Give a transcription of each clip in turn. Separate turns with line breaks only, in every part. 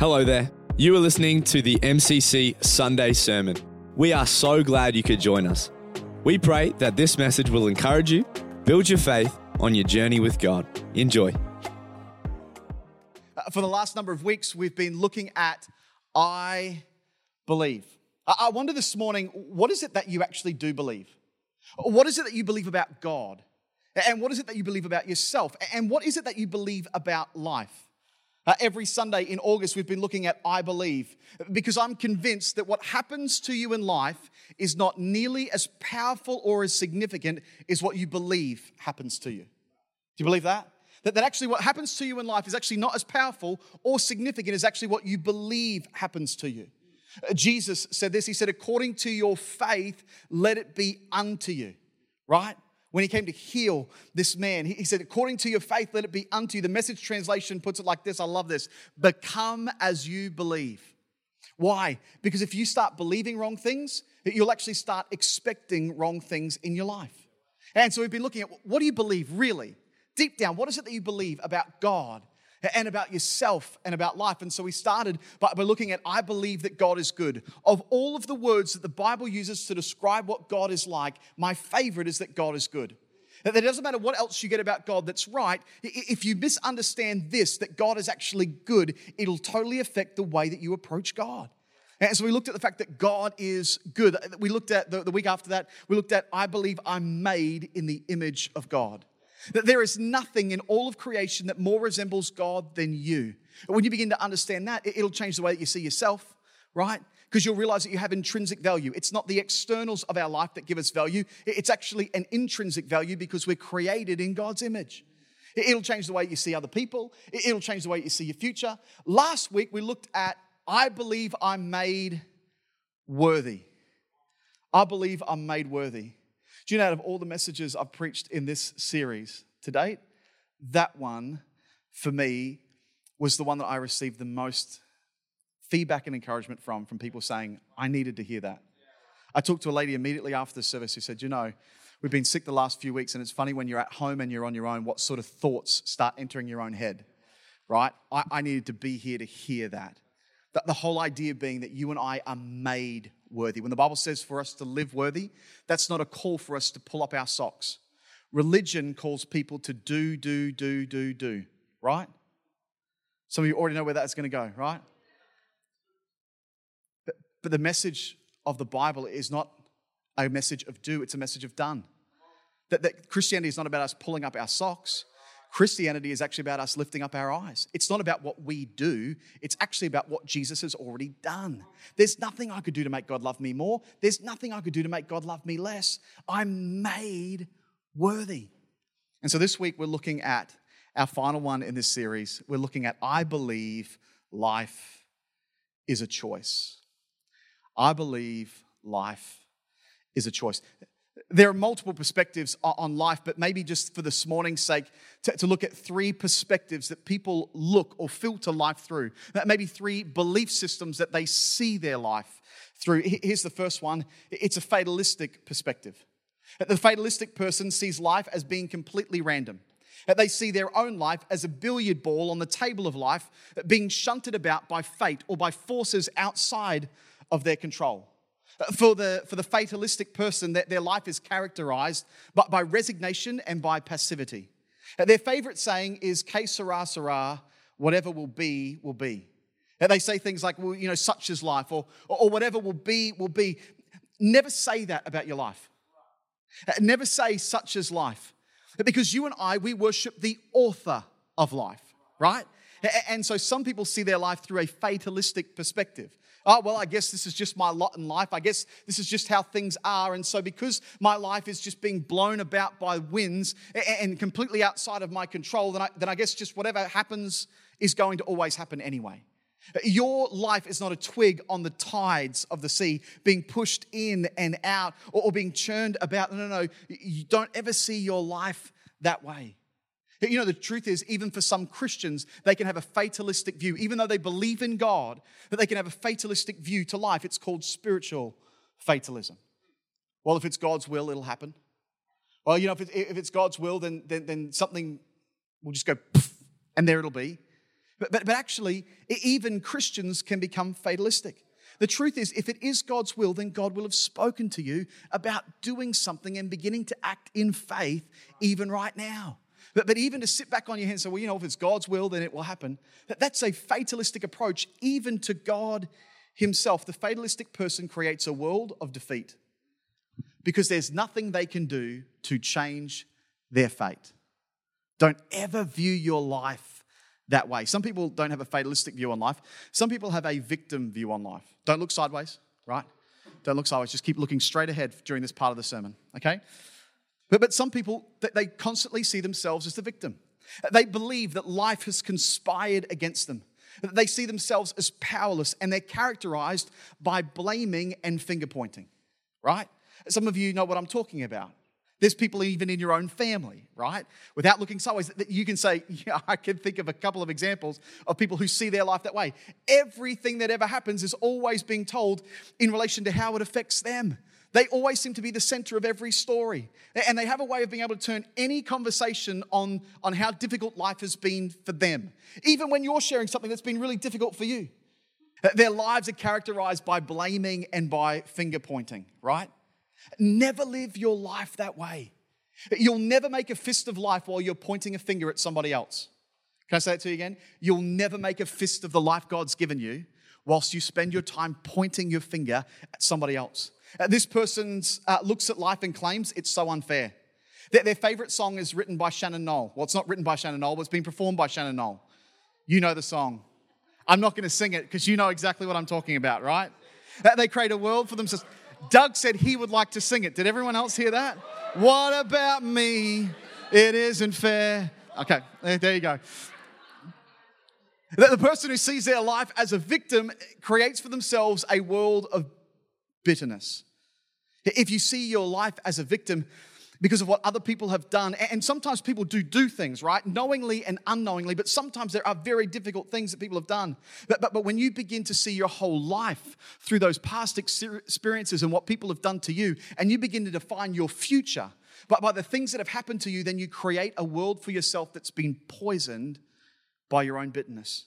Hello there. You are listening to the MCC Sunday Sermon. We are so glad you could join us. We pray that this message will encourage you, build your faith on your journey with God. Enjoy.
Uh, For the last number of weeks, we've been looking at I believe. I I wonder this morning, what is it that you actually do believe? What is it that you believe about God? And what is it that you believe about yourself? And what is it that you believe about life? Uh, every Sunday in August, we've been looking at I believe because I'm convinced that what happens to you in life is not nearly as powerful or as significant as what you believe happens to you. Do you believe that? That, that actually what happens to you in life is actually not as powerful or significant as actually what you believe happens to you. Uh, Jesus said this He said, according to your faith, let it be unto you, right? When he came to heal this man, he said, according to your faith, let it be unto you. The message translation puts it like this I love this become as you believe. Why? Because if you start believing wrong things, you'll actually start expecting wrong things in your life. And so we've been looking at what do you believe really? Deep down, what is it that you believe about God and about yourself and about life? And so we started by, by looking at I believe that God is good. Of all of the words that the Bible uses to describe what God is like, my favorite is that God is good. That it doesn't matter what else you get about God that's right. If you misunderstand this, that God is actually good, it'll totally affect the way that you approach God. And so we looked at the fact that God is good. We looked at the, the week after that, we looked at I believe I'm made in the image of God. That there is nothing in all of creation that more resembles God than you. And when you begin to understand that, it- it'll change the way that you see yourself, right? Because you'll realize that you have intrinsic value. It's not the externals of our life that give us value, it's actually an intrinsic value because we're created in God's image. It- It'll change the way you see other people, it'll change the way you see your future. Last week, we looked at I believe I'm made worthy. I believe I'm made worthy. Do you know, out of all the messages I've preached in this series to date, that one for me was the one that I received the most feedback and encouragement from, from people saying, I needed to hear that. I talked to a lady immediately after the service who said, You know, we've been sick the last few weeks, and it's funny when you're at home and you're on your own, what sort of thoughts start entering your own head, right? I, I needed to be here to hear that. That the whole idea being that you and I are made worthy. When the Bible says for us to live worthy, that's not a call for us to pull up our socks. Religion calls people to do, do, do, do, do, right? Some of you already know where that's going to go, right? But, but the message of the Bible is not a message of do, it's a message of done. That, that Christianity is not about us pulling up our socks. Christianity is actually about us lifting up our eyes. It's not about what we do, it's actually about what Jesus has already done. There's nothing I could do to make God love me more, there's nothing I could do to make God love me less. I'm made worthy. And so this week we're looking at our final one in this series. We're looking at I believe life is a choice. I believe life is a choice. There are multiple perspectives on life, but maybe just for this morning's sake, to, to look at three perspectives that people look or filter life through. Maybe three belief systems that they see their life through. Here's the first one it's a fatalistic perspective. The fatalistic person sees life as being completely random. They see their own life as a billiard ball on the table of life being shunted about by fate or by forces outside of their control. Uh, for the, for the fatalistic person, that their life is characterized by, by resignation and by passivity. Uh, their favorite saying is, Que sera, sera, whatever will be, will be. Uh, they say things like, well, you know, such is life, or, or whatever will be, will be. Never say that about your life. Uh, Never say such as life. Because you and I, we worship the author of life, right? And so some people see their life through a fatalistic perspective. Oh, well, I guess this is just my lot in life. I guess this is just how things are. And so, because my life is just being blown about by winds and completely outside of my control, then I, then I guess just whatever happens is going to always happen anyway. Your life is not a twig on the tides of the sea being pushed in and out or, being churned about. No, no, no. You don't ever see your life that way. You know, the truth is, even for some Christians, they can have a fatalistic view, even though they believe in God, that they can have a fatalistic view to life. It's called spiritual fatalism. Well, if it's God's will, it'll happen. Well, you know, if, it, if it's God's will, then, then, then something will just go and there it'll be. But, but, but actually, even Christians can become fatalistic. The truth is, if it is God's will, then God will have spoken to you about doing something and beginning to act in faith even right now. But, but even to sit back on your hands and say, well, you know, if it's God's will, then it will happen. That, that's a fatalistic approach, even to God Himself. The fatalistic person creates a world of defeat because there's nothing they can do to change their fate. Don't ever view your life that way. Some people don't have a fatalistic view on life, some people have a victim view on life. Don't look sideways, right? Don't look sideways. Just keep looking straight ahead during this part of the sermon, okay? But, but some people, they constantly see themselves as the victim. They believe that life has conspired against them. They see themselves as powerless and they're characterized by blaming and finger pointing, right? Some of you know what I'm talking about. There's people even in your own family, right? Without looking sideways, that you can say, yeah, I can think of a couple of examples of people who see their life that way. Everything that ever happens is always being told in relation to how it affects them. They always seem to be the center of every story. And they have a way of being able to turn any conversation on, on how difficult life has been for them, even when you're sharing something that's been really difficult for you. Uh, their lives are characterized by blaming and by finger pointing, right? Never live your life that way. You'll never make a fist of life while you're pointing a finger at somebody else. Can I say it to you again? You'll never make a fist of the life God's given you whilst you spend your time pointing your finger at somebody else. Uh, this person uh, looks at life and claims it's so unfair. Their, their favorite song is written by Shannon Noll. Well, it's not written by Shannon Noll, but it's been performed by Shannon Noll. You know the song. I'm not going to sing it because you know exactly what I'm talking about, right? Uh, they create a world for themselves. Doug said he would like to sing it. Did everyone else hear that? What about me? It isn't fair. Okay, there you go. That the person who sees their life as a victim creates for themselves a world of bitterness. If you see your life as a victim because of what other people have done, and sometimes people do do things, right? Knowingly and unknowingly, but sometimes there are very difficult things that people have done. But, but, but when you begin to see your whole life through those past experiences and what people have done to you, and you begin to define your future but by the things that have happened to you, then you create a world for yourself that's been poisoned by your own bitterness.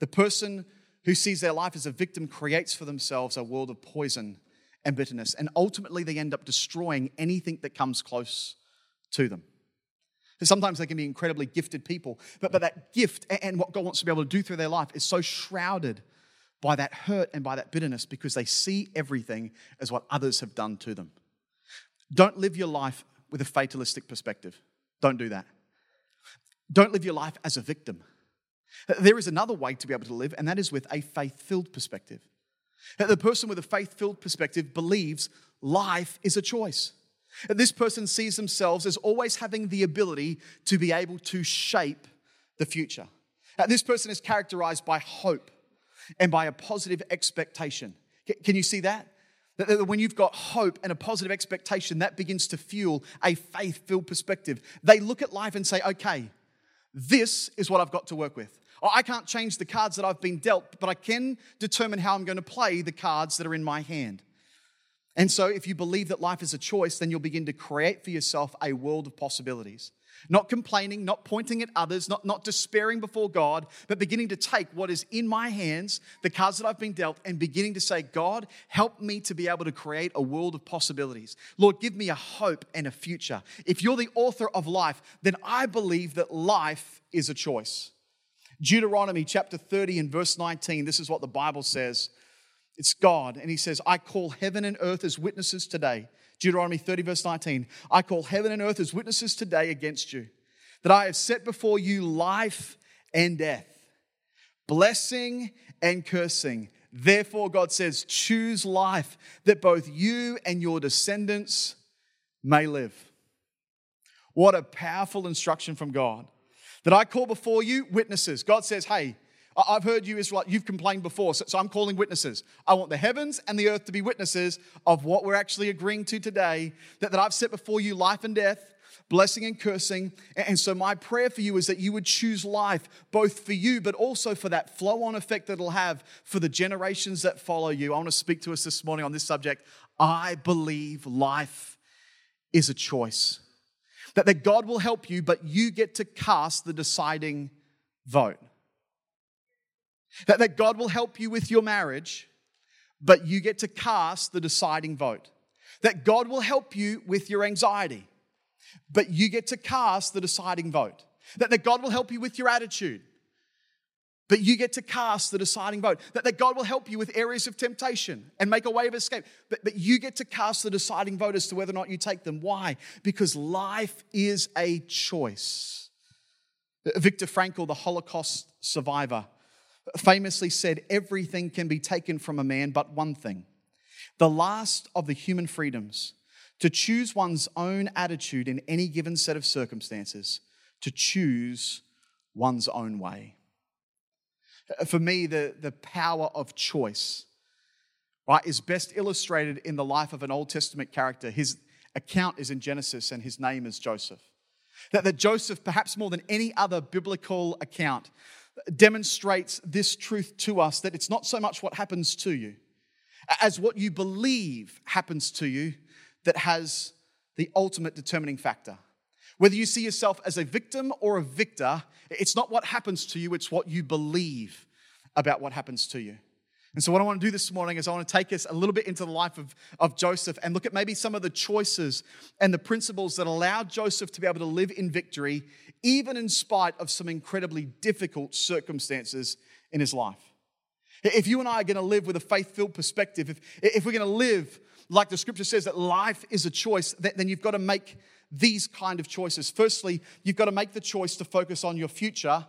The person who sees their life as a victim creates for themselves a world of poison and bitterness. And ultimately, they end up destroying anything that comes close to them. sometimes they can be incredibly gifted people, but, but that gift and what God wants to be able to do through their life is so shrouded by that hurt and by that bitterness because they see everything as what others have done to them. Don't live your life with a fatalistic perspective. Don't do that. Don't live your life as a victim. There is another way to be able to live, and that is with a faith filled perspective. The person with a faith filled perspective believes life is a choice. This person sees themselves as always having the ability to be able to shape the future. This person is characterized by hope and by a positive expectation. Can you see that? That when you've got hope and a positive expectation, that begins to fuel a faith filled perspective. They look at life and say, okay, this is what I've got to work with. Oh, I can't change the cards that I've been dealt, but I can determine how I'm going to play the cards that are in my hand. And so, if you believe that life is a choice, then you'll begin to create for yourself a world of possibilities. Not complaining, not pointing at others, not, not despairing before God, but beginning to take what is in my hands, the cards that I've been dealt, and beginning to say, God, help me to be able to create a world of possibilities. Lord, give me a hope and a future. If you're the author of life, then I believe that life is a choice. Deuteronomy chapter 30 and verse 19, this is what the Bible says. It's God, and He says, I call heaven and earth as witnesses today. Deuteronomy 30, verse 19. I call heaven and earth as witnesses today against you, that I have set before you life and death, blessing and cursing. Therefore, God says, choose life that both you and your descendants may live. What a powerful instruction from God that I call before you witnesses. God says, Hey, I've heard you, Israel, you've complained before, so, I'm calling witnesses. I want the heavens and the earth to be witnesses of what we're actually agreeing to today, that, that I've set before you life and death, blessing and cursing. And so, my prayer for you is that you would choose life, both for you, but also for that flow on effect that it'll have for the generations that follow you. I want to speak to us this morning on this subject. I believe life is a choice that, that God will help you, but you get to cast the deciding vote. That, that God will help you with your marriage, but you get to cast the deciding vote. That God will help you with your anxiety, but you get to cast the deciding vote. That, that God will help you with your attitude, but you get to cast the deciding vote. That, that God will help you with areas of temptation and make a way of escape. But, but you get to cast the deciding vote as to whether or not you take them. Why? Because life is a choice. Viktor Frankl, the Holocaust survivor, famously said, Everything can be taken from a man but one thing the last of the human freedoms to choose one's own attitude in any given set of circumstances, to choose one's own way. Uh, for me, the, the power of choice, right, is best illustrated in the life of an Old Testament character. His account is in Genesis, and his name is Joseph. That, that Joseph, perhaps more than any other biblical account, demonstrates this truth to us that it's not so much what happens to you as what you believe happens to you that has the ultimate determining factor. Whether you see yourself as a victim or a victor, it's not what happens to you, it's what you believe about what happens to you. And so, what I want to do this morning is I want to take us a little bit into the life of, of Joseph and look at maybe some of the choices and the principles that allowed Joseph to be able to live in victory, even in spite of some incredibly difficult circumstances in his life. If you and I are going to live with a faith filled perspective, if, if we're going to live like the scripture says that life is a choice, then you've got to make these kind of choices. Firstly, you've got to make the choice to focus on your future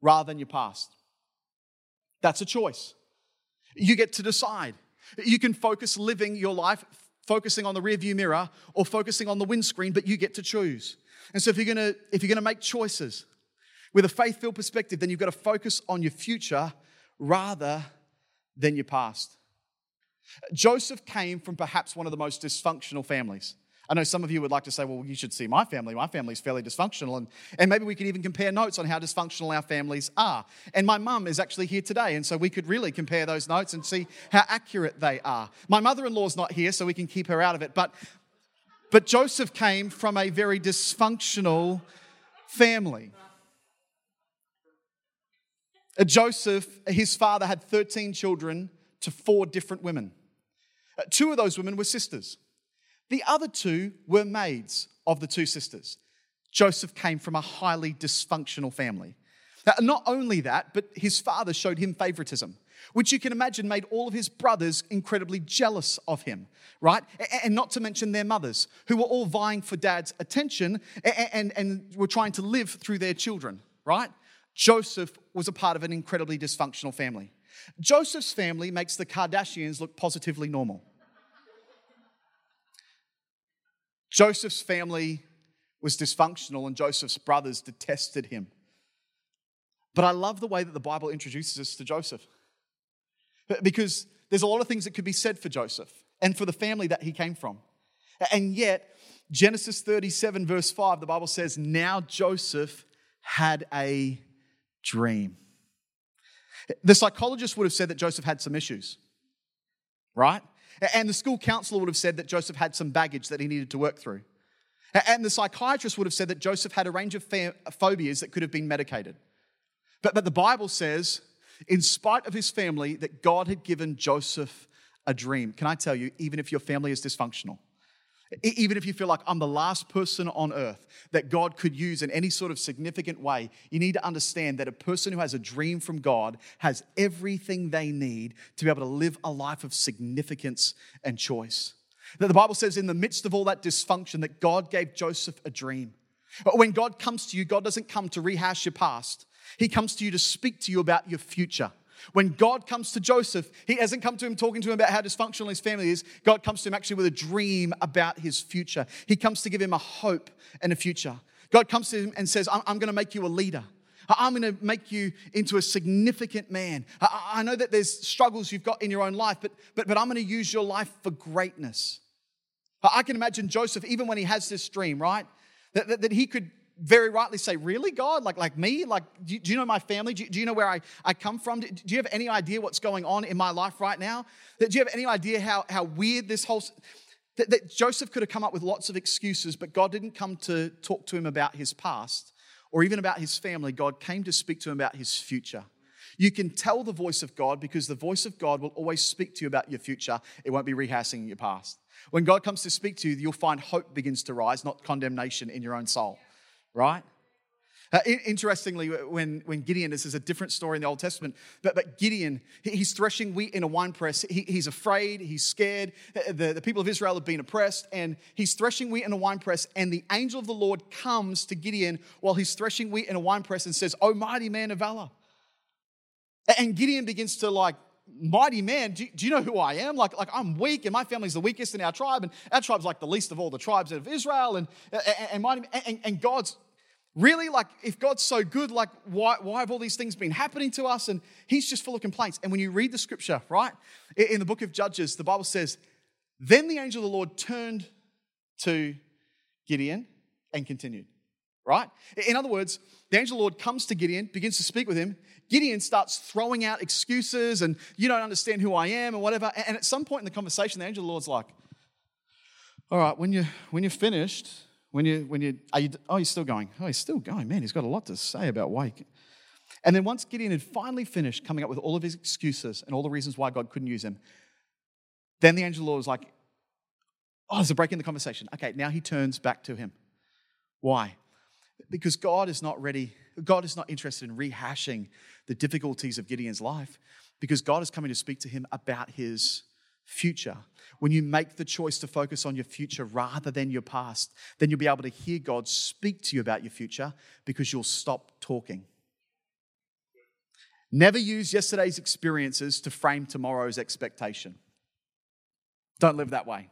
rather than your past. That's a choice. You get to decide. You can focus living your life focusing on the rearview mirror or focusing on the windscreen, but you get to choose. And so if you're gonna if you're gonna make choices with a faith-filled perspective, then you've got to focus on your future rather than your past. Joseph came from perhaps one of the most dysfunctional families. I know some of you would like to say, well, you should see my family. My family's fairly dysfunctional. And, and maybe we could even compare notes on how dysfunctional our families are. And my mum is actually here today. And so we could really compare those notes and see how accurate they are. My mother in law's not here, so we can keep her out of it. But, but Joseph came from a very dysfunctional family. Uh, Joseph, his father, had 13 children to four different women. Uh, two of those women were sisters. The other two were maids of the two sisters. Joseph came from a highly dysfunctional family. Now, not only that, but his father showed him favoritism, which you can imagine made all of his brothers incredibly jealous of him, right? And not to mention their mothers, who were all vying for dad's attention and, and, were trying to live through their children, right? Joseph was a part of an incredibly dysfunctional family. Joseph's family makes the Kardashians look positively normal. Joseph's family was dysfunctional and Joseph's brothers detested him. But I love the way that the Bible introduces us to Joseph. Because there's a lot of things that could be said for Joseph and for the family that he came from. And yet, Genesis 37, verse 5, the Bible says, Now Joseph had a dream. The psychologist would have said that Joseph had some issues, right? And the school counselor would have said that Joseph had some baggage that he needed to work through. And the psychiatrist would have said that Joseph had a range of phobias that could have been medicated. But, but the Bible says, in spite of his family, that God had given Joseph a dream. Can I tell you, even if your family is dysfunctional, even if you feel like I'm the last person on earth that God could use in any sort of significant way, you need to understand that a person who has a dream from God has everything they need to be able to live a life of significance and choice. That the Bible says, in the midst of all that dysfunction, that God gave Joseph a dream. But when God comes to you, God doesn't come to rehash your past, He comes to you to speak to you about your future. When God comes to Joseph, he hasn't come to him talking to him about how dysfunctional his family is. God comes to him actually with a dream about his future. He comes to give him a hope and a future. God comes to him and says, I'm, I'm going to make you a leader. I'm going to make you into a significant man. I, I know that there's struggles you've got in your own life, but, but, but I'm going to use your life for greatness. I can imagine Joseph, even when he has this dream, right? That, that, that he could very rightly say, Really, God? Like, like me? Like, do you, do you know my family? Do you, do you, know where I, I come from? Do, do, you have any idea what's going on in my life right now? Do you have any idea how, how weird this whole. That, that Joseph could have come up with lots of excuses, but God didn't come to talk to him about his past or even about his family. God came to speak to him about his future. You can tell the voice of God because the voice of God will always speak to you about your future. It won't be rehashing your past. When God comes to speak to you, you'll find hope begins to rise, not condemnation in your own soul, right? Uh, interestingly, when, when Gideon, this is a different story in the Old Testament, but, but Gideon, he's threshing wheat in a wine press. He, he's afraid, he's scared. Uh, the, the people of Israel have been oppressed, and he's threshing wheat in a wine press. And the angel of the Lord comes to Gideon while he's threshing wheat in a wine press and says, Oh, mighty man of valor. And Gideon begins to like, mighty man, do, do, you know who I am? Like, like I'm weak and my family's the weakest in our tribe and our tribe's like the least of all the tribes of Israel and, and, and, mighty, and, and God's Really, like, if God's so good, like, why, why have all these things been happening to us? And he's just full of complaints. And when you read the scripture, right, in the book of Judges, the Bible says, Then the angel of the Lord turned to Gideon and continued, right? In other words, the angel of the Lord comes to Gideon, begins to speak with him. Gideon starts throwing out excuses and you don't understand who I am and whatever. And at some point in the conversation, the angel of the Lord's like, All right, when, you, when you're finished, when you, when you, are you, oh, he's still going. Oh, he's still going. Man, he's got a lot to say about why. And then once Gideon had finally finished coming up with all of his excuses and all the reasons why God couldn't use him, then the angel of the Lord was like, oh, there's a break in the conversation. Okay, now he turns back to him. Why? Because God is not ready, God is not interested in rehashing the difficulties of Gideon's life, because God is coming to speak to him about his future, when you make the choice to focus on your future rather than your past, then you'll be able to hear God speak to you about your future because you'll stop talking. Never use yesterday's experiences to frame tomorrow's expectation. Don't live that way.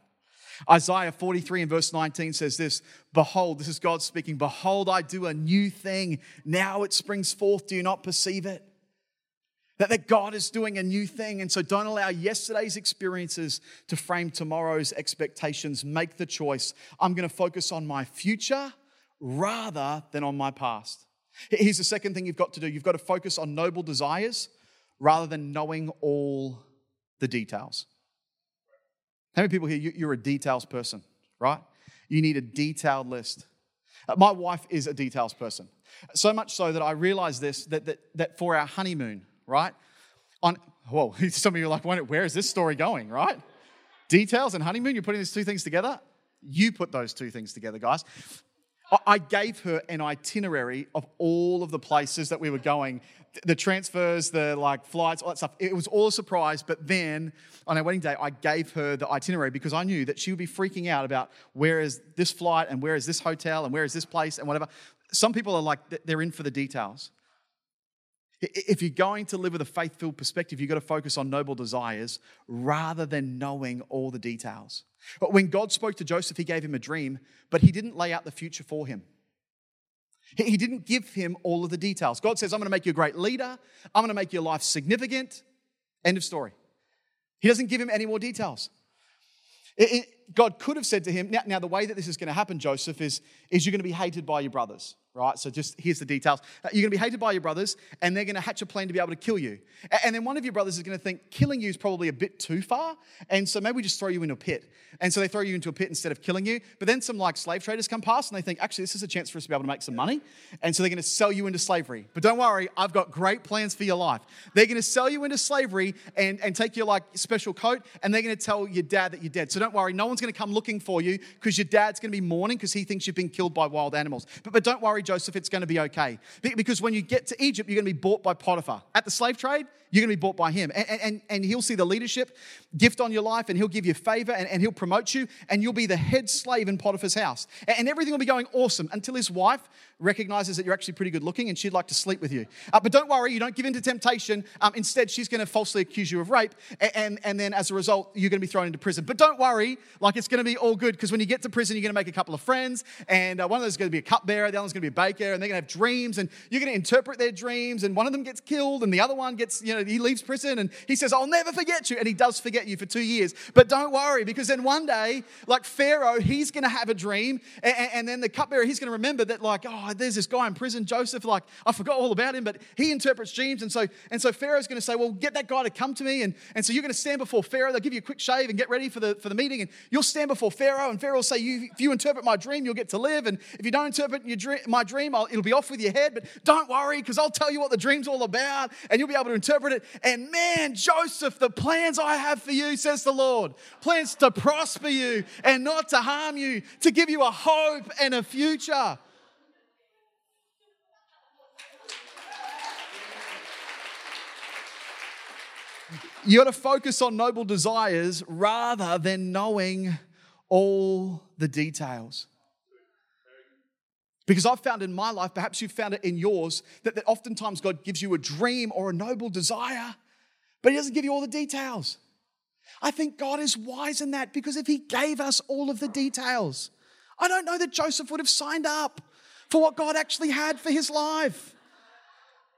Isaiah 43 and verse 19 says this Behold, this is God speaking, Behold, I do a new thing. Now it springs forth. Do you not perceive it? That, that God is doing a new thing. And so don't allow yesterday's experiences to frame tomorrow's expectations. Make the choice. I'm going to focus on my future rather than on my past. Here's the second thing you've got to do you've got to focus on noble desires rather than knowing all the details. How many people here, you're a details person, right? You need a detailed list. Uh, my wife is a details person. So much so that I realized this that, that, that for our honeymoon, right? On, whoa, some of you are like, where is this story going, right? Details and honeymoon, you're putting these two things together? You put those two things together, guys. I gave her an itinerary of all of the places that we were going, the transfers, the like flights, all that stuff. It was all a surprise. But then on our wedding day, I gave her the itinerary because I knew that she would be freaking out about where is this flight and where is this hotel and where is this place and whatever. Some people are like, they're in for the details. If you're going to live with a faith filled perspective, you've got to focus on noble desires rather than knowing all the details. But when God spoke to Joseph, he gave him a dream, but he didn't lay out the future for him. He didn't give him all of the details. God says, I'm going to make you a great leader, I'm going to make your life significant. End of story. He doesn't give him any more details. It, it, God could have said to him, now, now, the way that this is going to happen, Joseph, is, is you're going to be hated by your brothers right? So just here's the details. Uh, you're going to be hated by your brothers, and they're going to hatch a plan to be able to kill you. And then one of your brothers is going to think killing you is probably a bit too far, and so maybe we just throw you into a pit. And so they throw you into a pit instead of killing you. But then some like slave traders come past, and they think actually this is a chance for us to be able to make some money, and so they're going to sell you into slavery. But don't worry, I've got great plans for your life. They're going to sell you into slavery and, and take your like special coat, and they're going to tell your dad that you're dead. So don't worry, no one's going to come looking for you because your dad's going to be mourning because he thinks you've been killed by wild animals. But, but don't worry, Joseph, it's going to be okay. Because when you get to Egypt, you're going to be bought by Potiphar. At the slave trade, you're going to be bought by him. And, and, and he'll see the leadership gift on your life and he'll give you favor and, and he'll promote you and you'll be the head slave in Potiphar's house. And, and everything will be going awesome until his wife recognizes that you're actually pretty good looking and she'd like to sleep with you. Uh, but don't worry, you don't give in to temptation. Um, instead, she's going to falsely accuse you of rape. And, and, and then as a result, you're going to be thrown into prison. But don't worry, like it's going to be all good because when you get to prison, you're going to make a couple of friends. And uh, one of those is going to be a cupbearer, the other one's going to be a baker, and they're going to have dreams. And you're going to interpret their dreams. And one of them gets killed and the other one gets, you know, he leaves prison and he says, I'll never forget you. And he does forget you for two years. But don't worry, because then one day, like Pharaoh, he's going to have a dream. And, and then the cupbearer, he's going to remember that, like, oh, oh, there's this guy in prison, Joseph, like, I forgot all about him, but he interprets dreams. And so, and so Pharaoh's going to say, well, get that guy to come to me. And, and so you're going to stand before Pharaoh. They'll give you a quick shave and get ready for the, for the meeting. And you'll stand before Pharaoh, and Pharaoh will say, you, if you interpret my dream, you'll get to live. And if you don't interpret your dream, my dream, I'll, it'll be off with your head. But don't worry, because I'll tell you what the dream's all about, and you'll be able to interpret it. And man, Joseph, the plans I have for you, says the Lord, plans to prosper you and not to harm you, to give you a hope and a future. You got to focus on noble desires rather than knowing all the details. Because I've found in my life, perhaps you've found it in yours, that, that oftentimes God gives you a dream or a noble desire, but He doesn't give you all the details. I think God is wise in that because if He gave us all of the details, I don't know that Joseph would have signed up for what God actually had for his life.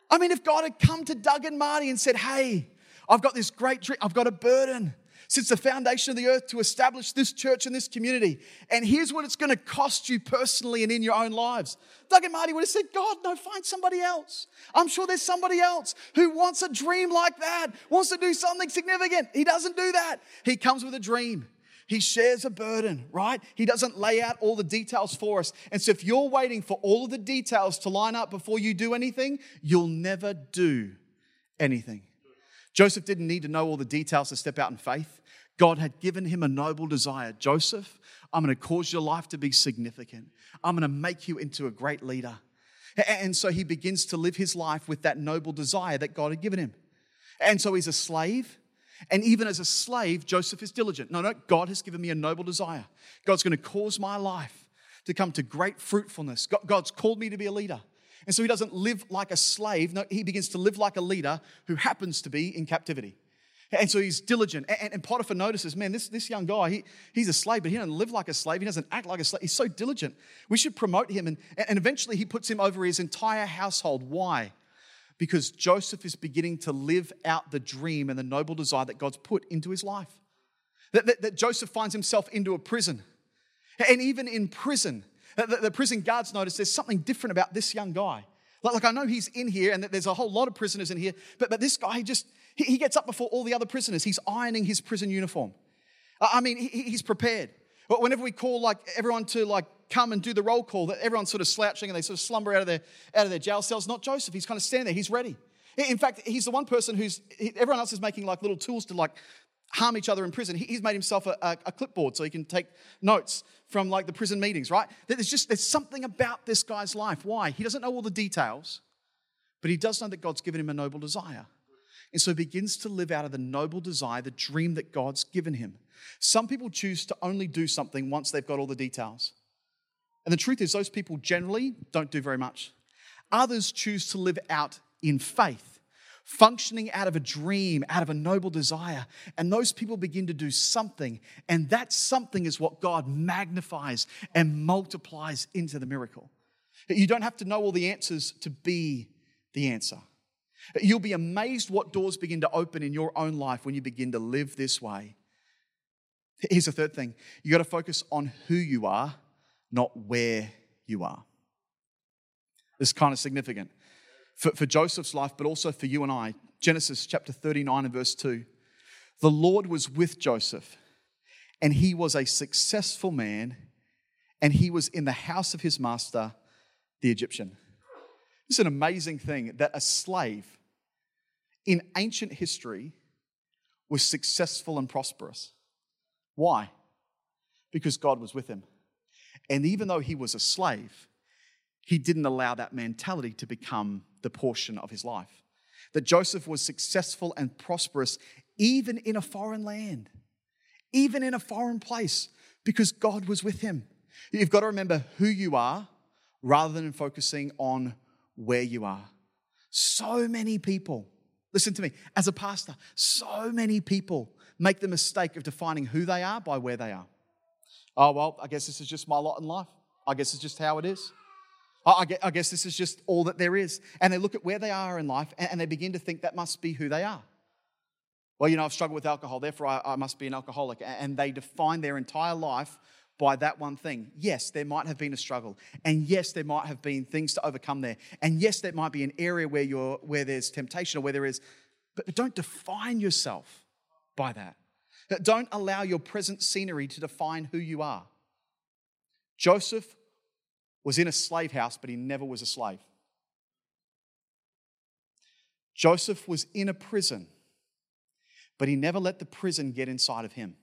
I mean, if God had come to Doug and Marty and said, Hey, I've got this great dream, I've got a burden since the foundation of the earth to establish this church and this community. And here's what it's going to cost you personally and in your own lives. Doug and Marty would have said, God, no, find somebody else. I'm sure there's somebody else who wants a dream like that, wants to do something significant. He doesn't do that. He comes with a dream. He shares a burden, right? He doesn't lay out all the details for us. And so if you're waiting for all of the details to line up before you do anything, you'll never do anything. Joseph didn't need to know all the details to step out in faith. God had given him a noble desire. Joseph, I'm going to cause your life to be significant. I'm going to make you into a great leader. And so he begins to live his life with that noble desire that God had given him. And so he's a slave. And even as a slave, Joseph is diligent. No, no, God has given me a noble desire. God's going to cause my life to come to great fruitfulness. God's called me to be a leader. And so he doesn't live like a slave. No, he begins to live like a leader who happens to be in captivity. And so he's diligent. And, Potiphar notices, man, this, this young guy, he, he's a slave, but he doesn't live like a slave. He doesn't act like a slave. He's so diligent. We should promote him. And, and eventually he puts him over his entire household. Why? Because Joseph is beginning to live out the dream and the noble desire that God's put into his life. That, that, that Joseph finds himself into a prison. And even in prison, the, the prison guards notice there's something different about this young guy. Like, like I know he's in here and that there's a whole lot of prisoners in here, but, but this guy, he just, he, he gets up before all the other prisoners. He's ironing his prison uniform. I mean, he, he's prepared. But whenever we call like everyone to like come and do the roll call, that everyone's sort of slouching and they sort of slumber out of their out of their jail cells. Not Joseph. He's kind of standing there. He's ready. In fact, he's the one person who's everyone else is making like little tools to like harm each other in prison. He's made himself a, a, a, clipboard so he can take notes from like the prison meetings, right? There's just there's something about this guy's life. Why? He doesn't know all the details, but he does know that God's given him a noble desire. And so he begins to live out of the noble desire, the dream that God's given him. Some people choose to only do something once they've got all the details. And the truth is, those people generally don't do very much. Others choose to live out in faith, functioning out of a dream, out of a noble desire. And those people begin to do something. And that something is what God magnifies and multiplies into the miracle. You don't have to know all the answers to be the answer. You'll be amazed what doors begin to open in your own life when you begin to live this way. Here's the third thing you got to focus on who you are, not where you are. This is kind of significant for, for Joseph's life, but also for you and I. Genesis chapter 39 and verse 2. The Lord was with Joseph, and he was a successful man, and he was in the house of his master, the Egyptian. It's an amazing thing that a slave in ancient history was successful and prosperous. Why? Because God was with him. And even though he was a slave, he didn't allow that mentality to become the portion of his life. That Joseph was successful and prosperous even in a foreign land, even in a foreign place, because God was with him. You've got to remember who you are rather than focusing on where you are. So many people, listen to me, as a pastor, so many people make the mistake of defining who they are by where they are. Oh, well, I guess this is just my lot in life. I guess it's just how it is. I guess this is just all that there is. And they look at where they are in life and they begin to think that must be who they are. Well, you know, I've struggled with alcohol, therefore I, must be an alcoholic. And they define their entire life by that one thing. Yes, there might have been a struggle. And yes, there might have been things to overcome there. And yes, there might be an area where you're where there's temptation or where there is, but don't define yourself by that. Don't allow your present scenery to define who you are. Joseph was in a slave house, but he never was a slave. Joseph was in a prison, but he never let the prison get inside of him.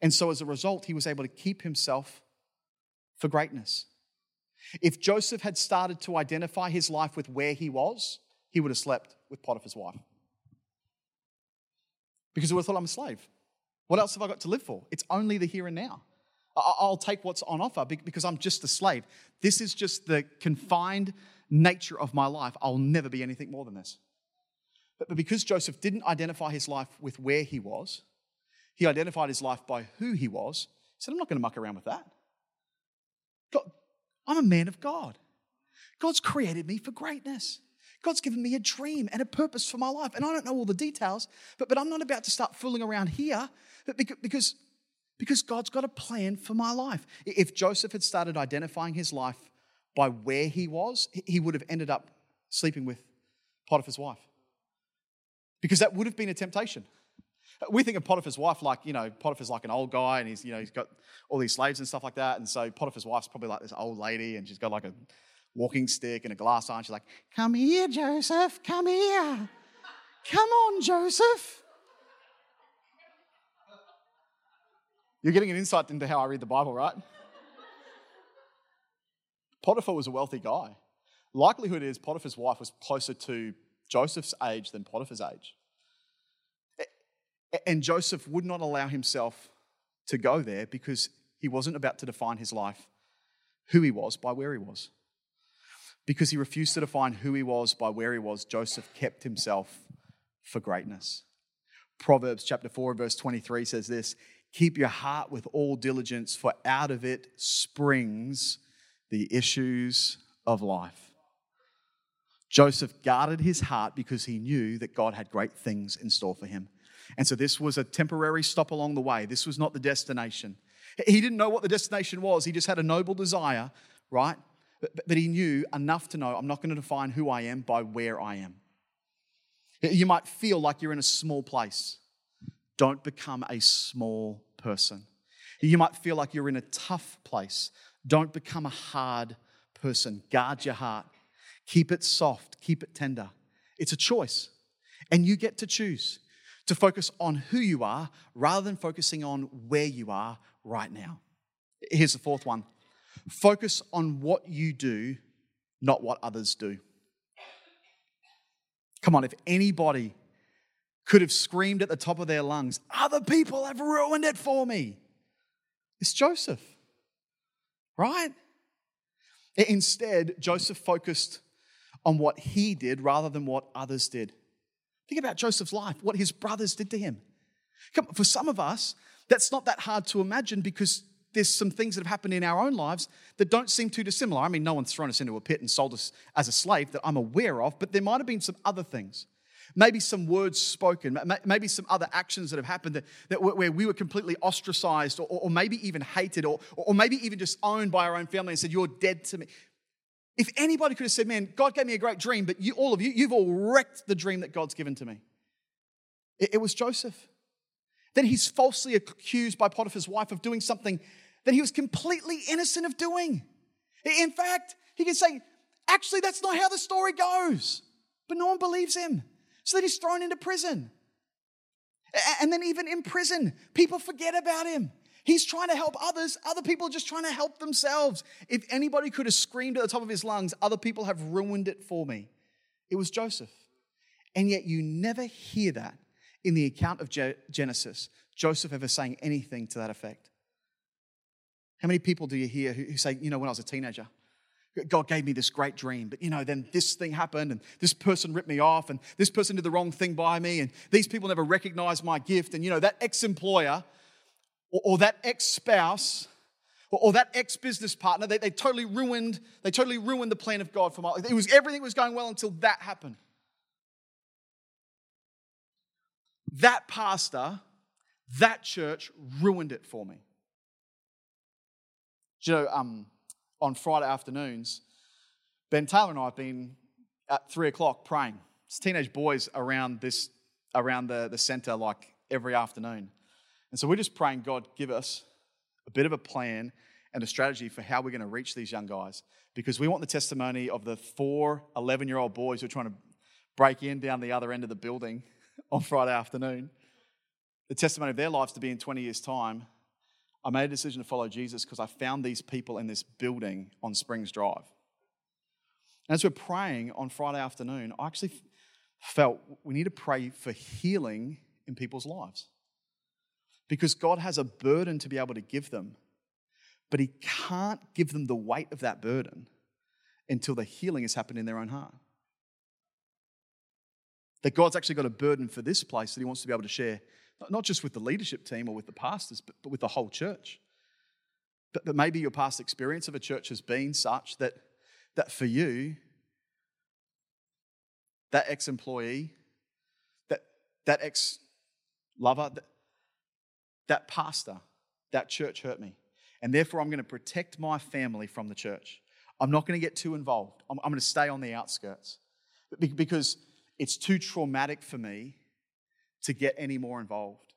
And so as a result, he was able to keep himself for greatness. If Joseph had started to identify his life with where he was, he would have slept with Potiphar's wife. Because he would have thought, I'm a slave. What else have I got to live for? It's only the here and now. I'll take what's on offer because I'm just a slave. This is just the confined nature of my life. I'll never be anything more than this. But because Joseph didn't identify his life with where he was, he identified his life by who he was. He said, I'm not going to muck around with that. God, I'm a man of God. God's created me for greatness. God's given me a dream and a purpose for my life. And I don't know all the details, but, but I'm not about to start fooling around here but because, because God's got a plan for my life. If Joseph had started identifying his life by where he was, he would have ended up sleeping with Potiphar's wife. Because that would have been a temptation. We think of Potiphar's wife like, you know, Potiphar's like an old guy and he's, you know, he's got all these slaves and stuff like that. And so Potiphar's wife's probably like this old lady and she's got like a walking stick and a glass eye. And she's like, Come here, Joseph, come here. Come on, Joseph. You're getting an insight into how I read the Bible, right? Potiphar was a wealthy guy. Likelihood is Potiphar's wife was closer to Joseph's age than Potiphar's age. And Joseph would not allow himself to go there because he wasn't about to define his life, who he was, by where he was. Because he refused to define who he was by where he was, Joseph kept himself for greatness. Proverbs chapter 4, verse 23 says this Keep your heart with all diligence, for out of it springs the issues of life. Joseph guarded his heart because he knew that God had great things in store for him. And so this was a temporary stop along the way. This was not the destination. He didn't know what the destination was, he just had a noble desire, right? But, but he knew enough to know I'm not going to define who I am by where I am. You might feel like you're in a small place. Don't become a small person. You might feel like you're in a tough place. Don't become a hard person. Guard your heart. Keep it soft, keep it tender. It's a choice. And you get to choose to focus on who you are rather than focusing on where you are right now. Here's the fourth one focus on what you do, not what others do. Come on, if anybody could have screamed at the top of their lungs, Other people have ruined it for me, it's Joseph, right? Instead, Joseph focused on what he did rather than what others did. Think about Joseph's life, what his brothers did to him. For some of us, that's not that hard to imagine because there's some things that have happened in our own lives that don't seem too dissimilar. I mean, no one's thrown us into a pit and sold us as a slave that I'm aware of, but there might have been some other things. Maybe some words spoken, maybe some other actions that have happened that, that where we were completely ostracized or, or maybe even hated or, or maybe even just owned by our own family and said, You're dead to me. If anybody could have said, Man, God gave me a great dream, but you, all of you, you've all wrecked the dream that God's given to me. It, it was Joseph. Then he's falsely accused by Potiphar's wife of doing something that he was completely innocent of doing. In fact, he can say, Actually, that's not how the story goes. But no one believes him. So that he's thrown into prison. And then, even in prison, people forget about him. He's trying to help others. Other people are just trying to help themselves. If anybody could have screamed at the top of his lungs, other people have ruined it for me. It was Joseph. And yet, you never hear that in the account of Genesis, Joseph ever saying anything to that effect. How many people do you hear who say, you know, when I was a teenager, God gave me this great dream, but you know, then this thing happened, and this person ripped me off, and this person did the wrong thing by me, and these people never recognized my gift, and you know, that ex employer or, or that ex-spouse or, or that ex-business partner, they, they totally ruined, they totally ruined the plan of God for my life. It was everything was going well until that happened. That pastor, that church ruined it for me. Do you know, um, on Friday afternoons, Ben Taylor and I have been at three o'clock praying. It's teenage boys around this, around the, the center like every afternoon. And so we're just praying, God, give us a bit of a plan and a strategy for how we're going to reach these young guys. Because we want the testimony of the four 11 year old boys who are trying to break in down the other end of the building on Friday afternoon, the testimony of their lives to be in 20 years' time. I made a decision to follow Jesus because I found these people in this building on Springs Drive. And as we're praying on Friday afternoon, I actually felt we need to pray for healing in people's lives. Because God has a burden to be able to give them, but He can't give them the weight of that burden until the healing has happened in their own heart. That God's actually got a burden for this place that He wants to be able to share, not just with the leadership team or with the pastors, but, but with the whole church. But, but maybe your past experience of a church has been such that, that for you, that ex employee, that, that ex lover, that, that pastor, that church hurt me. And therefore, I'm going to protect my family from the church. I'm not going to get too involved. I'm, I'm going to stay on the outskirts because it's too traumatic for me to get any more involved.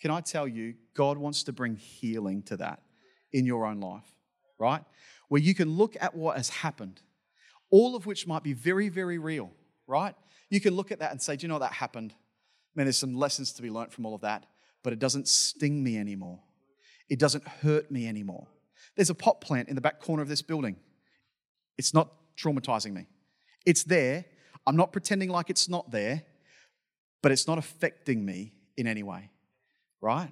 Can I tell you, God wants to bring healing to that in your own life, right? Where you can look at what has happened, all of which might be very, very real, right? You can look at that and say, Do you know that happened? Man, there's some lessons to be learned from all of that, but it doesn't sting me anymore. It doesn't hurt me anymore. There's a pot plant in the back corner of this building. It's not traumatizing me. It's there, I'm not pretending like it's not there, but it's not affecting me in any way, right?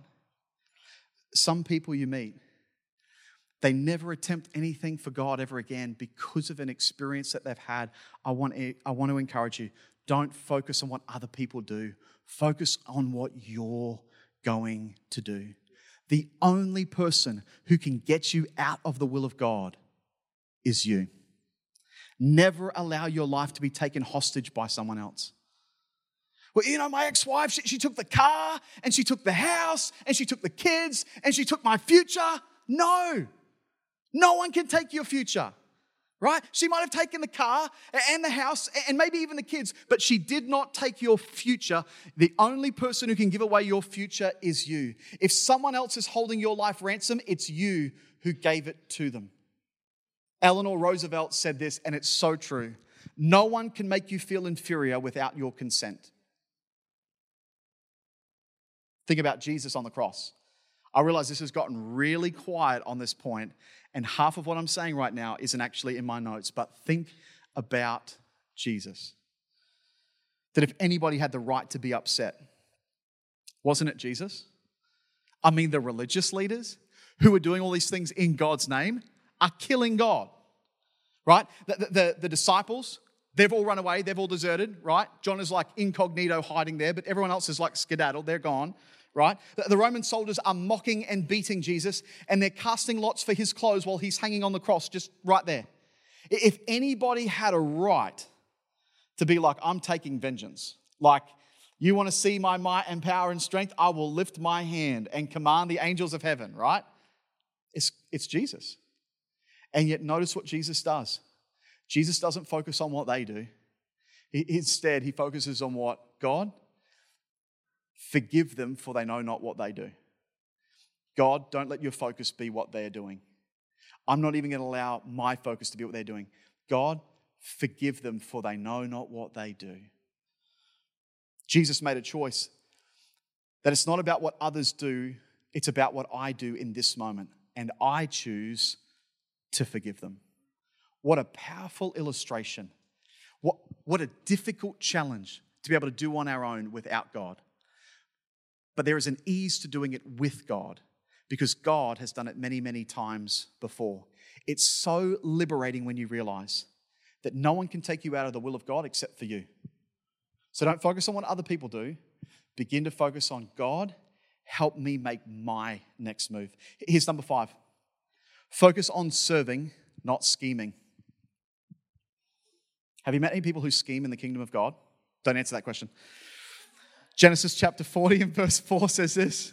Some people you meet, they never attempt anything for God ever again because of an experience that they've had. I want, I want to encourage you don't focus on what other people do, focus on what you're going to do. The only person who can get you out of the will of God is you. Never allow your life to be taken hostage by someone else. Well, you know, my ex wife, she, she, took the car and she took the house and she took the kids and she took my future. No, no one can take your future, right? She might have taken the car and the house and maybe even the kids, but she did not take your future. The only person who can give away your future is you. If someone else is holding your life ransom, it's you who gave it to them. Eleanor Roosevelt said this, and it's so true. No one can make you feel inferior without your consent. Think about Jesus on the cross. I realize this has gotten really quiet on this point, and half of what I'm saying right now isn't actually in my notes, but think about Jesus. That if anybody had the right to be upset, wasn't it Jesus? I mean, the religious leaders who were doing all these things in God's name are killing God right? The, the, the, disciples, they've all run away, they've all deserted, right? John is like incognito hiding there, but everyone else is like skedaddled, they're gone, right? The, Roman soldiers are mocking and beating Jesus, and they're casting lots for his clothes while he's hanging on the cross, just right there. If anybody had a right to be like, I'm taking vengeance, like, you want to see my might and power and strength? I will lift my hand and command the angels of heaven, right? It's, it's Jesus. And yet, notice what Jesus does. Jesus doesn't focus on what they do. Instead, he focuses on what? God, forgive them, for they know not what they do. God, don't let your focus be what they're doing. I'm not even going to allow my focus to be what they're doing. God, forgive them, for they know not what they do. Jesus made a choice that it's not about what others do, it's about what I do in this moment. And I choose to forgive them. What a powerful illustration. What, what a difficult challenge to be able to do on our own without God. But there is an ease to doing it with God because God has done it many, many times before. It's so liberating when you realize that no one can take you out of the will of God except for you. So don't focus on what other people do. Begin to focus on God, help me make my next move. Here's number five Focus on serving, not scheming. Have you met any people who scheme in the kingdom of God? Don't answer that question. Genesis chapter 40 and verse 4 says this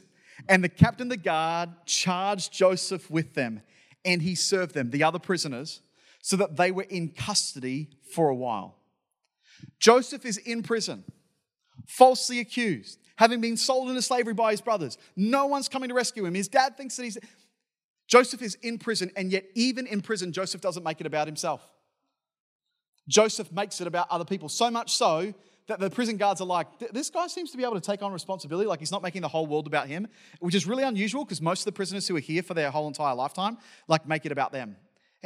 And the captain of the guard charged Joseph with them. and he served them, the other prisoners, so that they were in custody for a while. Joseph is in prison, falsely accused, having been sold into slavery by his brothers. No one's coming to rescue him. His dad thinks that he's. Joseph is in prison, and yet, even in prison, Joseph doesn't make it about himself. Joseph makes it about other people, so much so that the prison guards are like, this guy seems to be able to take on responsibility. Like he's not making the whole world about him, which is really unusual because most of the prisoners who are here for their whole entire lifetime, like, make it about them.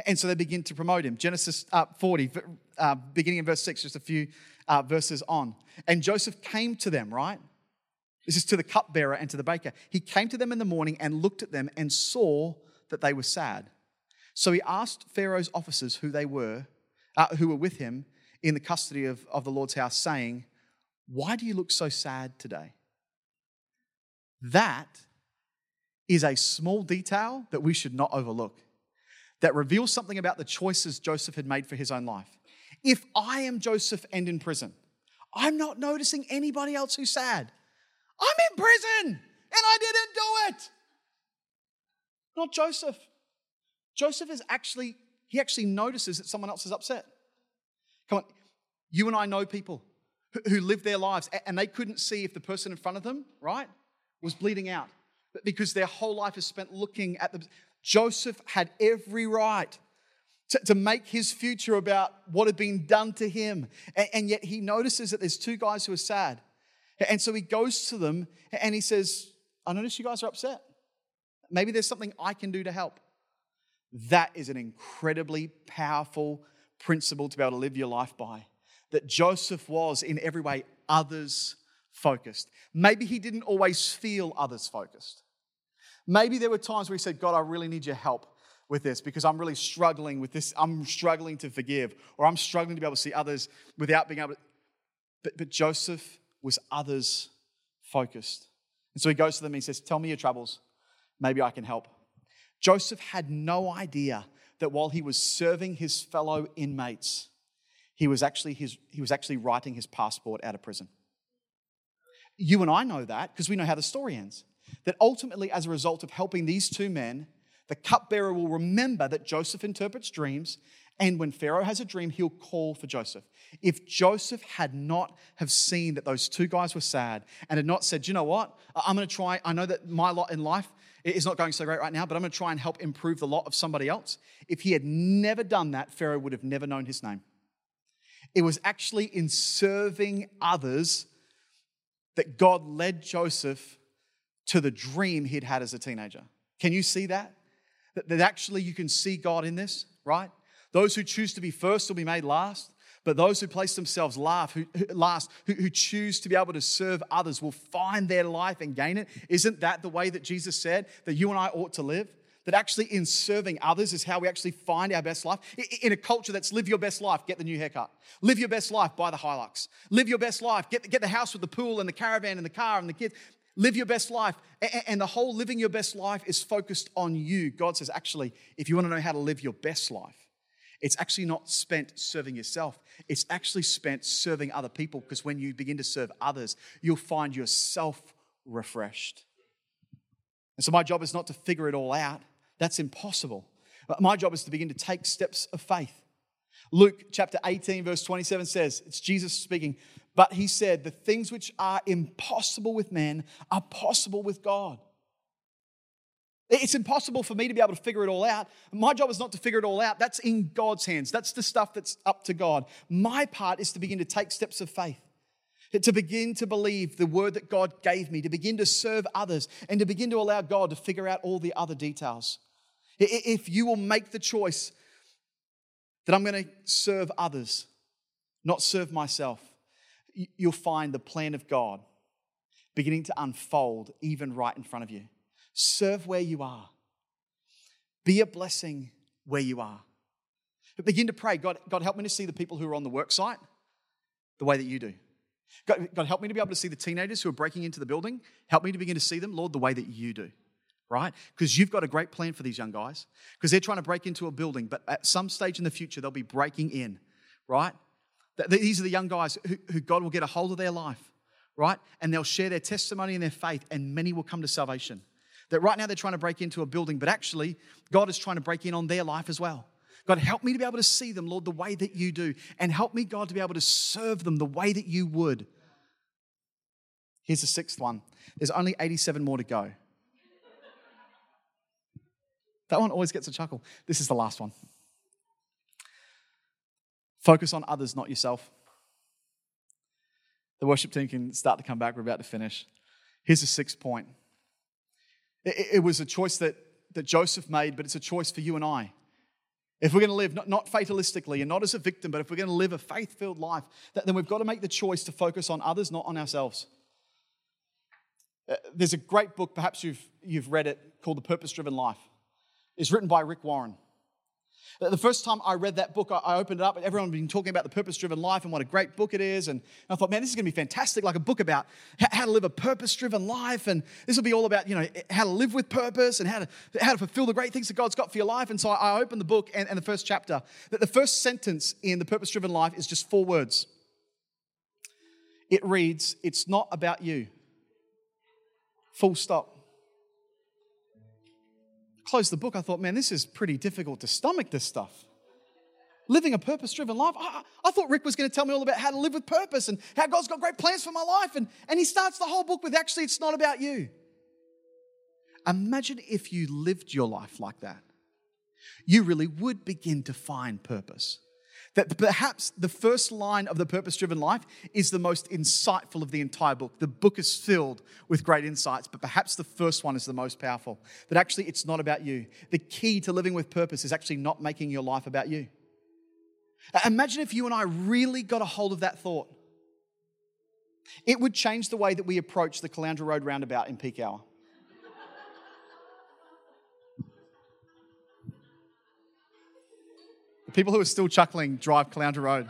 And so they begin to promote him. Genesis uh, 40, uh, beginning in verse 6, just a few uh, verses on. And Joseph came to them, right? This is to the cupbearer and to the baker. He came to them in the morning and looked at them and saw that they were sad. So he asked Pharaoh's officers who they were, uh, who were with him in the custody of, of the Lord's house, saying, Why do you look so sad today? That is a small detail that we should not overlook that reveals something about the choices Joseph had made for his own life. If I am Joseph and in prison, I'm not noticing anybody else who's sad. I'm in prison and I didn't do it. Not Joseph. Joseph is actually, he actually notices that someone else is upset. Come on, you and I know people who live their lives and they couldn't see if the person in front of them, right, was bleeding out because their whole life is spent looking at the. Joseph had every right to, to make his future about what had been done to him. And, and yet he notices that there's two guys who are sad. And so he goes to them and he says, I notice you guys are upset. Maybe there's something I can do to help. That is an incredibly powerful principle to be able to live your life by. That Joseph was, in every way, others focused. Maybe he didn't always feel others focused. Maybe there were times where he said, God, I really need your help with this because I'm really struggling with this. I'm struggling to forgive, or I'm struggling to be able to see others without being able to. But, but Joseph was others focused. And so he goes to them and he says, Tell me your troubles. Maybe I can help. Joseph had no idea that while he was serving his fellow inmates, he was actually, his, he was actually writing his passport out of prison. You and I know that because we know how the story ends that ultimately, as a result of helping these two men, the cupbearer will remember that Joseph interprets dreams, and when Pharaoh has a dream, he'll call for Joseph. If Joseph had not have seen that those two guys were sad and had not said, you know what, I'm going to try, I know that my lot in life is not going so great right now, but I'm going to try and help improve the lot of somebody else. If he had never done that, Pharaoh would have never known his name. It was actually in serving others that God led Joseph to the dream he'd had as a teenager. Can you see? That, that actually you can see God in this, right? Those who choose to be first will be made last, but those who place themselves last, who, who last, who, who choose to be able to serve others will find their life and gain it. Isn't that the way that Jesus said that you and I ought to live? That actually in serving others is how we actually find our best life. In a culture that's live your best life, get the new haircut. Live your best life, buy the Hilux. Live your best life, get, get the house with the pool and the caravan and the car and the kids live your best life. And the whole living your best life is focused on you. God says, actually, if you want to know how to live your best life, it's actually not spent serving yourself. It's actually spent serving other people because when you begin to serve others, you'll find yourself refreshed. And so, my job is not to figure it all out, that's impossible. But my job is to begin to take steps of faith. Luke chapter 18, verse 27 says, it's Jesus speaking, but he said, The things which are impossible with men are possible with God. It's impossible for me to be able to figure it all out. My job is not to figure it all out. That's in God's hands. That's the stuff that's up to God. My part is to begin to take steps of faith, to begin to believe the word that God gave me, to begin to serve others, and to begin to allow God to figure out all the other details. If you will make the choice that I'm going to serve others, not serve myself, you'll find the plan of God beginning to unfold even right in front of you. Serve where you are, be a blessing where you are. But begin to pray God, God, help me to see the people who are on the work site the way that you do. God, God, help me to be able to see the teenagers who are breaking into the building. Help me to begin to see them, Lord, the way that you do right? Because you've got a great plan for these young guys because they're trying to break into a building, but at some stage in the future, they'll be breaking in, right? These are the young guys who, who God will get a hold of their life, right? And they'll share their testimony and their faith, and many will come to salvation. That right now they're trying to break into a building, but actually, God is trying to break in on their life as well. God, help me to be able to see them, Lord, the way that you do. And help me, God, to be able to serve them the way that you would. Here's the sixth one there's only 87 more to go. That one always gets a chuckle. This is the last one. Focus on others, not yourself. The worship team can start to come back. We're about to finish. Here's the sixth point. It, it was a choice that, that Joseph made, but it's a choice for you and I. If we're going to live not, not fatalistically and not as a victim, but if we're going to live a faith filled life, then we've got to make the choice to focus on others, not on ourselves. Uh, there's a great book, perhaps you've, you've read it, called The Purpose Driven Life. It's written by Rick Warren. The first time I read that book, I opened it up, and everyone had been talking about the purpose driven life and what a great book it is. And I thought, man, this is going to be fantastic like a book about how to live a purpose driven life. And this will be all about, you know, how to live with purpose and how to, how to fulfill the great things that God's got for your life. And so I opened the book and, and the first chapter. That the first sentence in the purpose driven life is just four words. It reads, It's not about you. Full stop closed the book, I thought, man, this is pretty difficult to stomach this stuff. Living a purpose driven life. I, I, thought Rick was going to tell me all about how to live with purpose and how God's got great plans for my life. And, and he starts the whole book with actually, it's not about you. Imagine if you lived your life like that. You really would begin to find purpose. That perhaps the first line of the purpose driven life is the most insightful of the entire book. The book is filled with great insights, but perhaps the first one is the most powerful. That actually it's not about you. The key to living with purpose is actually not making your life about you. Imagine if you and I really got a hold of that thought. It would change the way that we approach the Caloundra Road roundabout in peak hour. The people who are still chuckling drive Caloundra Road.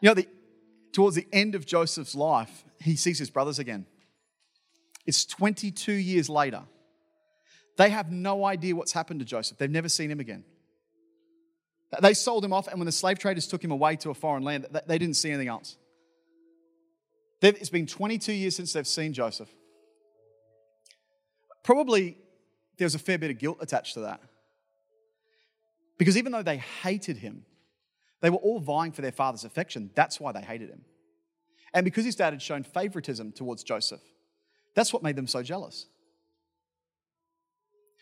You know, the, towards the end of Joseph's life, he sees his brothers again. It's 22 years later. They have no idea what's happened to Joseph. They've never seen him again. They sold him off, and when the slave traders took him away to a foreign land, they didn't see anything else. It's been 22 years since they've seen Joseph. Probably there's a fair bit of guilt attached to that. Because even though they hated him, they were all vying for their father's affection. That's why they hated him. And because his dad had shown favoritism towards Joseph, that's what made them so jealous.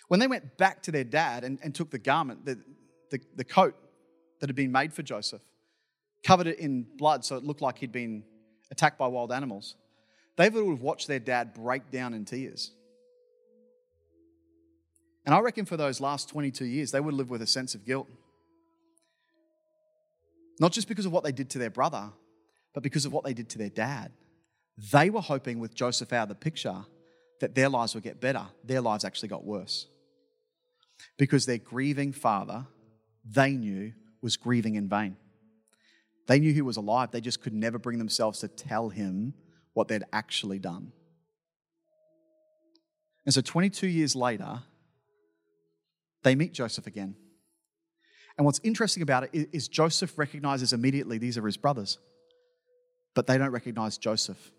When they went back to their dad and, and took the garment, the, the, the coat that had been made for Joseph, covered it in blood so it looked like he'd been attacked by wild animals, they would have watched their dad break down in tears. And I reckon for those last 22 years, they would live with a sense of guilt. Not just because of what they did to their brother, but because of what they did to their dad. They were hoping with Joseph out of the picture that their lives would get better. Their lives actually got worse. Because their grieving father, they knew, was grieving in vain. They knew he was alive, they just could never bring themselves to tell him what they'd actually done. And so 22 years later, they meet Joseph again. And what's interesting about it is Joseph recognizes immediately these are his brothers, but they don't recognize Joseph.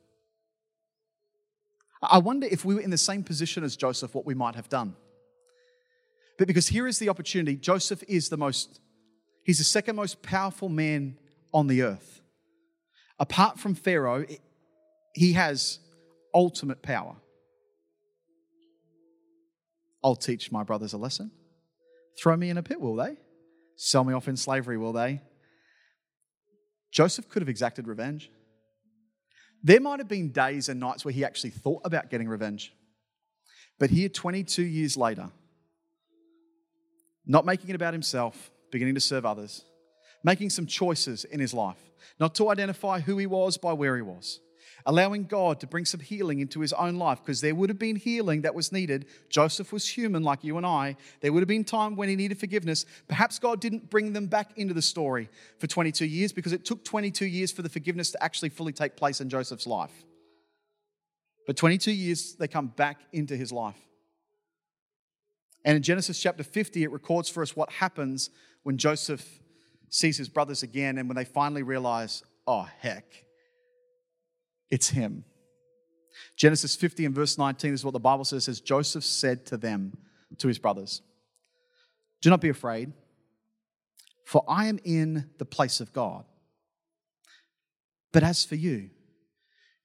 I wonder if we were in the same position as Joseph, what we might have done. But because here is the opportunity Joseph is the most, he's the second most powerful man on the earth. Apart from Pharaoh, he has ultimate power. I'll teach my brothers a lesson. Throw me in a pit, will they? Sell me off in slavery, will they? Joseph could have exacted revenge. There might have been days and nights where he actually thought about getting revenge. But here, 22 years later, not making it about himself, beginning to serve others, making some choices in his life, not to identify who he was by where he was, allowing God to bring some healing into his own life because there would have been healing that was needed. Joseph was human like you and I. There would have been time when he needed forgiveness. Perhaps God didn't bring them back into the story for 22 years because it took 22 years for the forgiveness to actually fully take place in Joseph's life. But 22 years, they come back into his life. And in Genesis chapter 50, it records for us what happens when Joseph sees his brothers again and when they finally realize, oh, heck, it's him. Genesis 50 and verse 19 is what the Bible says, says Joseph said to them, to his brothers, Do not be afraid, for I am in the place of God. But as for you,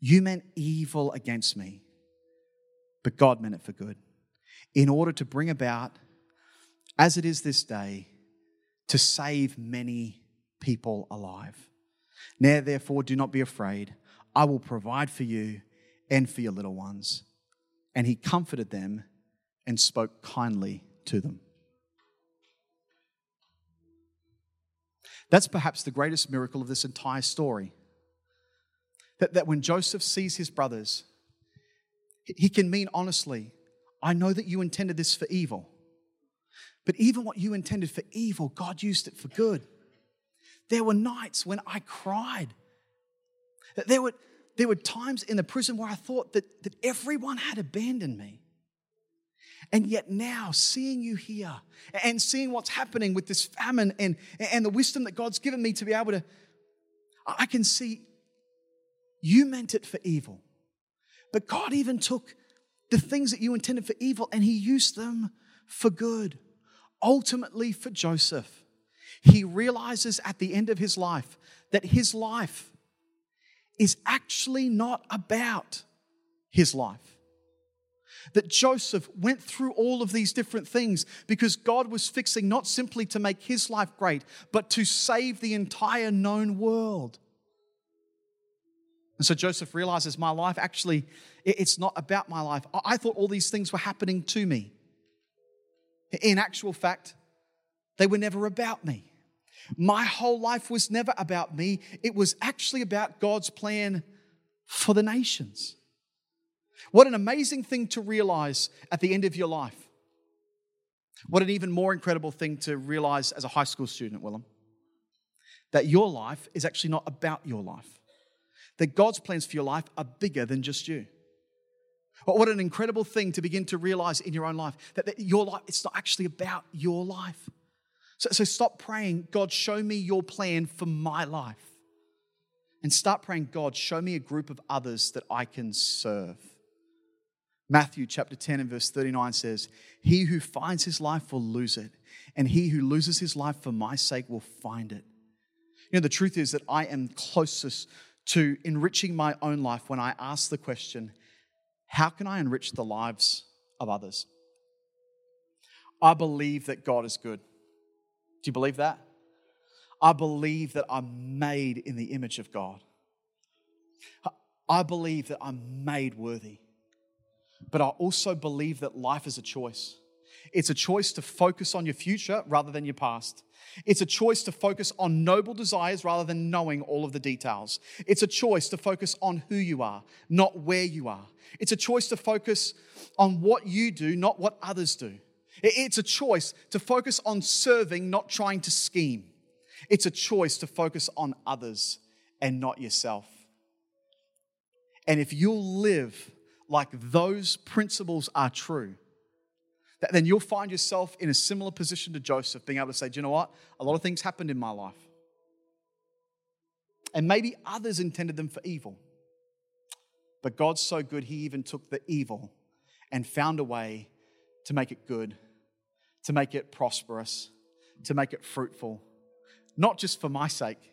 you meant evil against me, but God meant it for good, in order to bring about, as it is this day, to save many people alive. Now, therefore, do not be afraid. I will provide for you and for your little ones. And he comforted them and spoke kindly to them. That's perhaps the greatest miracle of this entire story. That, that when Joseph sees his brothers, he can mean honestly, I know that you intended this for evil. But even what you intended for evil, God used it for good. There were nights when I cried. There were, there were times in the prison where I thought that, that everyone had abandoned me. And yet now, seeing you here and seeing what's happening with this famine and, and the wisdom that God's given me to be able to, I can see you meant it for evil. But God even took the things that you intended for evil and He used them for good. Ultimately, for Joseph, he realizes at the end of his life that his life is actually not about his life. That Joseph went through all of these different things because God was fixing not simply to make his life great, but to save the entire known world. And so Joseph realizes my life actually, it's not about my life. I thought all these things were happening to me. In actual fact, they were never about me. My whole life was never about me, it was actually about God's plan for the nations. What an amazing thing to realize at the end of your life. What an even more incredible thing to realize as a high school student, Willem. That your life is actually not about your life. That God's plans for your life are bigger than just you. What an incredible thing to begin to realize in your own life that, that your life, it's not actually about your life. So, so stop praying, God, show me your plan for my life. And start praying, God, show me a group of others that I can serve. Matthew chapter 10 and verse 39 says, He who finds his life will lose it, and he who loses his life for my sake will find it. You know, the truth is that I am closest to enriching my own life when I ask the question, How can I enrich the lives of others? I believe that God is good. Do you believe that? I believe that I'm made in the image of God. I believe that I'm made worthy. But I also believe that life is a choice. It's a choice to focus on your future rather than your past. It's a choice to focus on noble desires rather than knowing all of the details. It's a choice to focus on who you are, not where you are. It's a choice to focus on what you do, not what others do. It's a choice to focus on serving, not trying to scheme. It's a choice to focus on others and not yourself. And if you'll live like those principles are true, then you'll find yourself in a similar position to Joseph, being able to say, Do you know what? A lot of things happened in my life. And maybe others intended them for evil. But God's so good, He even took the evil and found a way to make it good to make it prosperous, to make it fruitful, not just for my sake,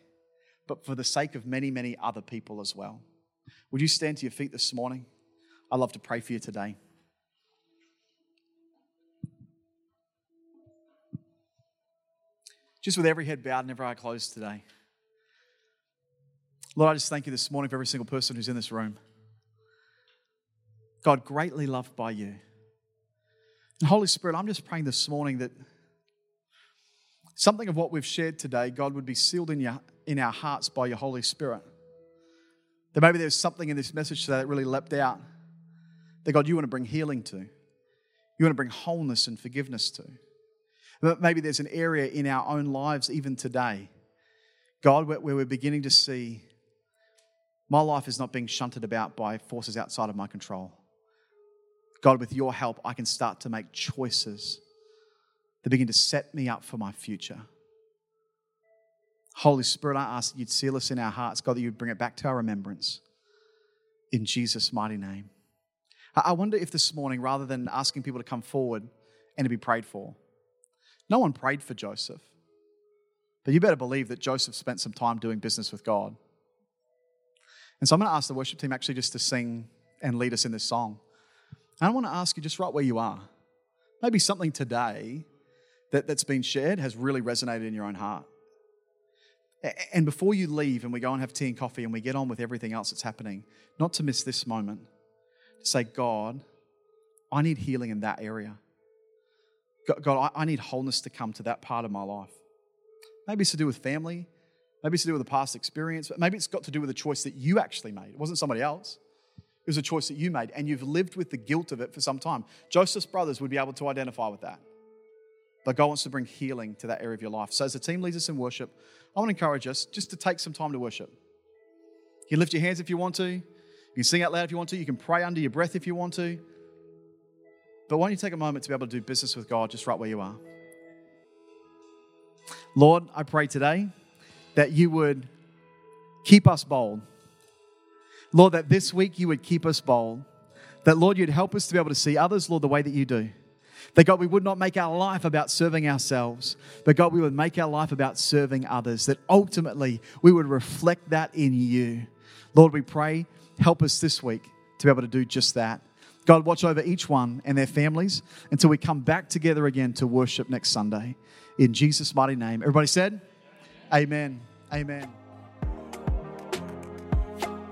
but for the sake of many, many other people as well. Would you stand to your feet this morning? I'd love to pray for you today. Just with every head bowed and every eye closed today. Lord, I just thank you this morning for every single person who's in this room. God, greatly loved by you. Holy Spirit, I'm just praying this morning that something of what we've shared today, God, would be sealed in, your, in our hearts by your Holy Spirit. That maybe there's something in this message today that really leapt out that, God, you want to bring healing to. You want to bring wholeness and forgiveness to. But maybe there's an area in our own lives, even today, God, where we're beginning to see my life is not being shunted about by forces outside of my control. God, with your help, I can start to make choices that begin to set me up for my future. Holy Spirit, I ask that you'd seal us in our hearts, God, that you'd bring it back to our remembrance. in Jesus' mighty name. I wonder if this morning, rather than asking people to come forward and to be prayed for, no one prayed for Joseph. But you better believe that Joseph spent some time doing business with God. And so I'm going to ask the worship team actually just to sing and lead us in this song. I want to ask you just right where you are. Maybe something today that, that's been shared has really resonated in your own heart. And before you leave and we go and have tea and coffee and we get on with everything else that's happening, not to miss this moment, to say, God, I need healing in that area. God, I need wholeness to come to that part of my life. Maybe it's to do with family. Maybe it's to do with a past experience. But maybe it's got to do with a choice that you actually made. It wasn't somebody else. It was a choice that you made, and you've lived with the guilt of it for some time. Joseph's brothers would be able to identify with that. But God wants to bring healing to that area of your life. So, as the team leads us in worship, I want to encourage us just to take some time to worship. You can lift your hands if you want to. You can sing out loud if you want to. You can pray under your breath if you want to. But why don't you take a moment to be able to do business with God just right where you are? Lord, I pray today that you would keep us bold. Lord, that this week you would keep us bold. That, Lord, you'd help us to be able to see others, Lord, the way that you do. That God, we would not make our life about serving ourselves, but God, we would make our life about serving others. That ultimately we would reflect that in you. Lord, we pray, help us this week to be able to do just that. God, watch over each one and their families until we come back together again to worship next Sunday. In Jesus' mighty name. Everybody said, Amen. Amen.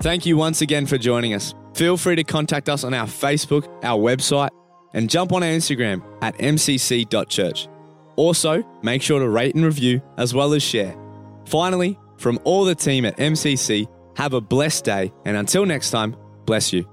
Thank you once again for joining us. Feel free to contact us on our Facebook, our website, and jump on our Instagram at mcc.church. Also, make sure to rate and review as well as share. Finally, from all the team at MCC, have a blessed day, and until next time, bless you.